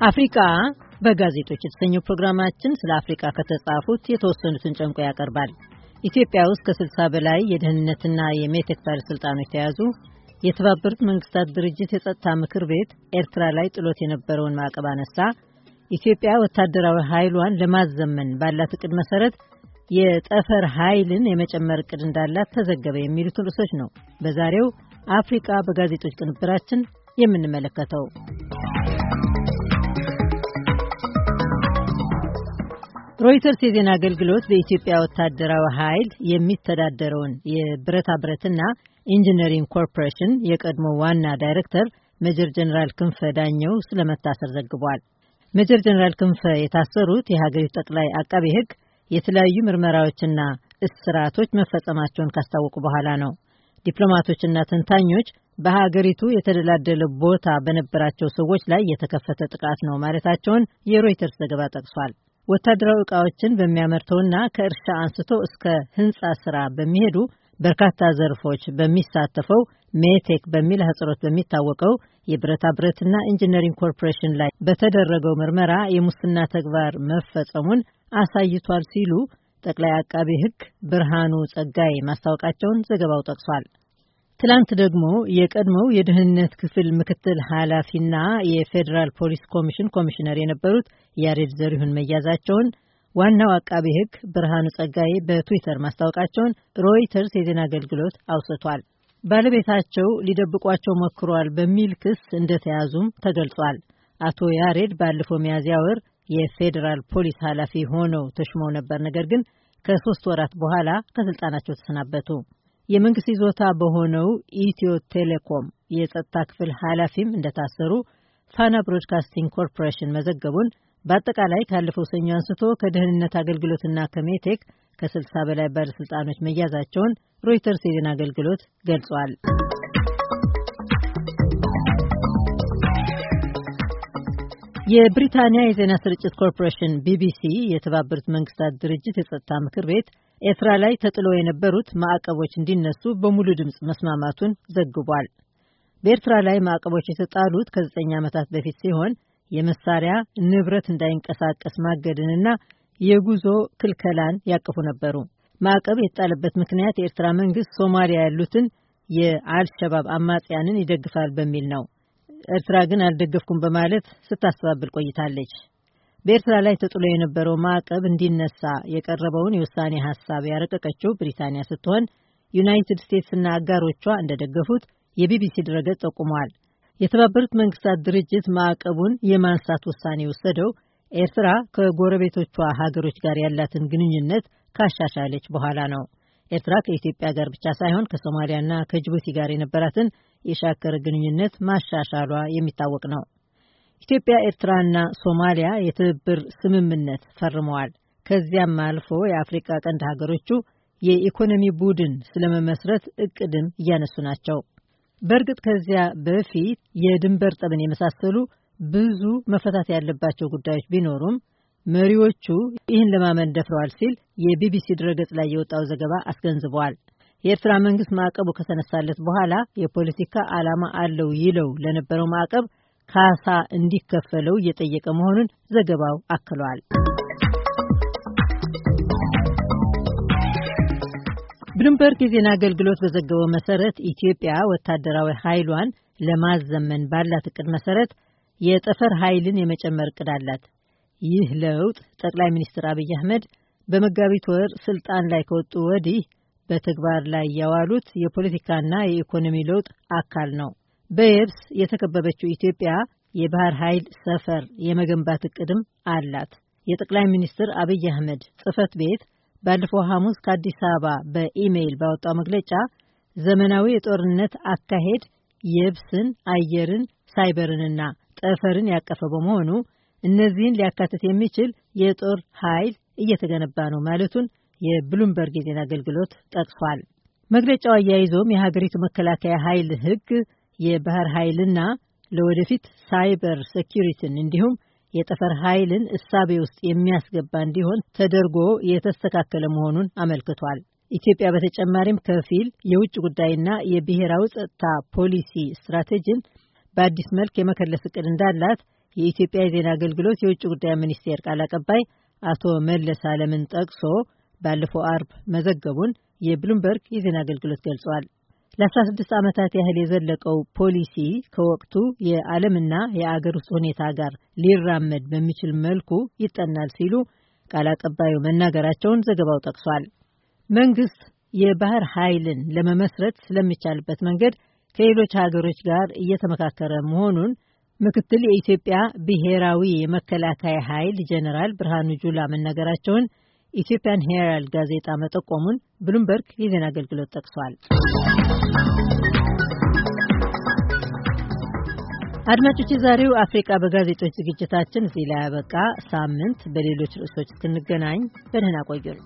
አፍሪካ በጋዜጦች የተሰኘው ፕሮግራማችን ስለ አፍሪካ ከተጻፉት የተወሰኑትን ጨምቆ ያቀርባል። ኢትዮጵያ ውስጥ ከ60 በላይ የደህንነትና የሜቴክ ባለሥልጣኖች ተያዙ፣ የተባበሩት መንግስታት ድርጅት የጸጥታ ምክር ቤት ኤርትራ ላይ ጥሎት የነበረውን ማዕቀብ አነሳ፣ ኢትዮጵያ ወታደራዊ ኃይሏን ለማዘመን ባላት እቅድ መሰረት የጠፈር ኃይልን የመጨመር እቅድ እንዳላት ተዘገበ፣ የሚሉትን ርዕሶች ነው በዛሬው አፍሪካ በጋዜጦች ቅንብራችን የምንመለከተው። ሮይተርስ የዜና አገልግሎት በኢትዮጵያ ወታደራዊ ኃይል የሚተዳደረውን የብረታ ብረትና ኢንጂነሪንግ ኮርፖሬሽን የቀድሞ ዋና ዳይሬክተር ሜጀር ጀኔራል ክንፈ ዳኘው ስለመታሰር ዘግቧል። ሜጀር ጀኔራል ክንፈ የታሰሩት የሀገሪቱ ጠቅላይ አቃቤ ሕግ የተለያዩ ምርመራዎችና እስራቶች መፈጸማቸውን ካስታወቁ በኋላ ነው። ዲፕሎማቶችና ተንታኞች በሀገሪቱ የተደላደለ ቦታ በነበራቸው ሰዎች ላይ የተከፈተ ጥቃት ነው ማለታቸውን የሮይተርስ ዘገባ ጠቅሷል። ወታደራዊ ዕቃዎችን በሚያመርተውና ከእርሻ አንስቶ እስከ ሕንፃ ስራ በሚሄዱ በርካታ ዘርፎች በሚሳተፈው ሜቴክ በሚል አህጽሮት በሚታወቀው የብረታ ብረትና ኢንጂነሪንግ ኮርፖሬሽን ላይ በተደረገው ምርመራ የሙስና ተግባር መፈጸሙን አሳይቷል ሲሉ ጠቅላይ አቃቤ ሕግ ብርሃኑ ጸጋዬ ማስታወቃቸውን ዘገባው ጠቅሷል። ትላንት ደግሞ የቀድሞው የደህንነት ክፍል ምክትል ኃላፊና የፌዴራል ፖሊስ ኮሚሽን ኮሚሽነር የነበሩት ያሬድ ዘሪሁን መያዛቸውን ዋናው አቃቤ ሕግ ብርሃኑ ጸጋዬ በትዊተር ማስታወቃቸውን ሮይተርስ የዜና አገልግሎት አውስቷል። ባለቤታቸው ሊደብቋቸው ሞክሯል በሚል ክስ እንደተያዙም ተገልጿል። አቶ ያሬድ ባለፈው ሚያዝያ ወር የፌዴራል ፖሊስ ኃላፊ ሆነው ተሽመው ነበር። ነገር ግን ከሶስት ወራት በኋላ ከስልጣናቸው ተሰናበቱ። የመንግስት ይዞታ በሆነው ኢትዮ ቴሌኮም የጸጥታ ክፍል ኃላፊም እንደታሰሩ ፋና ብሮድካስቲንግ ኮርፖሬሽን መዘገቡን በአጠቃላይ ካለፈው ሰኞ አንስቶ ከደህንነት አገልግሎትና ከሜቴክ ከ60 በላይ ባለሥልጣኖች መያዛቸውን ሮይተርስ የዜና አገልግሎት ገልጿል። የብሪታንያ የዜና ስርጭት ኮርፖሬሽን ቢቢሲ የተባበሩት መንግስታት ድርጅት የጸጥታ ምክር ቤት ኤርትራ ላይ ተጥሎ የነበሩት ማዕቀቦች እንዲነሱ በሙሉ ድምፅ መስማማቱን ዘግቧል። በኤርትራ ላይ ማዕቀቦች የተጣሉት ከዘጠኝ ዓመታት በፊት ሲሆን የመሳሪያ ንብረት እንዳይንቀሳቀስ ማገድንና የጉዞ ክልከላን ያቀፉ ነበሩ። ማዕቀብ የተጣለበት ምክንያት የኤርትራ መንግስት ሶማሊያ ያሉትን የአልሸባብ አማጽያንን ይደግፋል በሚል ነው። ኤርትራ ግን አልደገፍኩም በማለት ስታስተባብል ቆይታለች። በኤርትራ ላይ ተጥሎ የነበረው ማዕቀብ እንዲነሳ የቀረበውን የውሳኔ ሀሳብ ያረቀቀችው ብሪታንያ ስትሆን ዩናይትድ ስቴትስና አጋሮቿ እንደደገፉት የቢቢሲ ድረገጽ ጠቁመዋል። የተባበሩት መንግስታት ድርጅት ማዕቀቡን የማንሳት ውሳኔ የወሰደው ኤርትራ ከጎረቤቶቿ ሀገሮች ጋር ያላትን ግንኙነት ካሻሻለች በኋላ ነው። ኤርትራ ከኢትዮጵያ ጋር ብቻ ሳይሆን ከሶማሊያና ከጅቡቲ ጋር የነበራትን የሻከረ ግንኙነት ማሻሻሏ የሚታወቅ ነው። ኢትዮጵያ፣ ኤርትራና ሶማሊያ የትብብር ስምምነት ፈርመዋል። ከዚያም አልፎ የአፍሪቃ ቀንድ ሀገሮቹ የኢኮኖሚ ቡድን ስለመመስረት እቅድም እያነሱ ናቸው። በእርግጥ ከዚያ በፊት የድንበር ጠብን የመሳሰሉ ብዙ መፈታት ያለባቸው ጉዳዮች ቢኖሩም መሪዎቹ ይህን ለማመን ደፍረዋል ሲል የቢቢሲ ድረገጽ ላይ የወጣው ዘገባ አስገንዝበዋል። የኤርትራ መንግስት ማዕቀቡ ከተነሳለት በኋላ የፖለቲካ ዓላማ አለው ይለው ለነበረው ማዕቀብ ካሳ እንዲከፈለው እየጠየቀ መሆኑን ዘገባው አክሏል። ብሉምበርግ የዜና አገልግሎት በዘገበው መሰረት ኢትዮጵያ ወታደራዊ ኃይሏን ለማዘመን ባላት እቅድ መሰረት የጠፈር ኃይልን የመጨመር እቅድ አላት። ይህ ለውጥ ጠቅላይ ሚኒስትር አብይ አህመድ በመጋቢት ወር ስልጣን ላይ ከወጡ ወዲህ በተግባር ላይ ያዋሉት የፖለቲካና የኢኮኖሚ ለውጥ አካል ነው። በየብስ የተከበበችው ኢትዮጵያ የባህር ኃይል ሰፈር የመገንባት እቅድም አላት። የጠቅላይ ሚኒስትር አብይ አህመድ ጽህፈት ቤት ባለፈው ሐሙስ ከአዲስ አበባ በኢሜይል ባወጣው መግለጫ ዘመናዊ የጦርነት አካሄድ የብስን፣ አየርን፣ ሳይበርንና ጠፈርን ያቀፈ በመሆኑ እነዚህን ሊያካትት የሚችል የጦር ኃይል እየተገነባ ነው ማለቱን የብሉምበርግ የዜና አገልግሎት ጠቅሷል። መግለጫው አያይዞም የሀገሪቱ መከላከያ ኃይል ህግ የባህር ኃይልና ለወደፊት cyber security ን እንዲሁም የጠፈር ኃይልን እሳቤ ውስጥ የሚያስገባ እንዲሆን ተደርጎ የተስተካከለ መሆኑን አመልክቷል። ኢትዮጵያ በተጨማሪም ከፊል የውጭ ጉዳይና የብሔራዊ ጸጥታ ፖሊሲ ስትራቴጂን በአዲስ መልክ የመከለስ እቅድ እንዳላት የኢትዮጵያ የዜና አገልግሎት የውጭ ጉዳይ ሚኒስቴር ቃል አቀባይ አቶ መለስ አለምን ጠቅሶ ባለፈው አርብ መዘገቡን የብሉምበርግ የዜና አገልግሎት ገልጿል። ለ16 ዓመታት ያህል የዘለቀው ፖሊሲ ከወቅቱ የዓለምና የአገር ውስጥ ሁኔታ ጋር ሊራመድ በሚችል መልኩ ይጠናል ሲሉ ቃል አቀባዩ መናገራቸውን ዘገባው ጠቅሷል። መንግስት የባህር ኃይልን ለመመስረት ስለሚቻልበት መንገድ ከሌሎች ሀገሮች ጋር እየተመካከረ መሆኑን ምክትል የኢትዮጵያ ብሔራዊ የመከላከያ ኃይል ጀነራል ብርሃኑ ጁላ መናገራቸውን ኢትዮጵያን ሄራልድ ጋዜጣ መጠቆሙን ብሉምበርግ የዜና አገልግሎት ጠቅሷል። አድማጮች፣ የዛሬው አፍሪቃ በጋዜጦች ዝግጅታችን እዚህ ላይ ያበቃ። ሳምንት በሌሎች ርዕሶች እስክንገናኝ በደህና ቆዩን።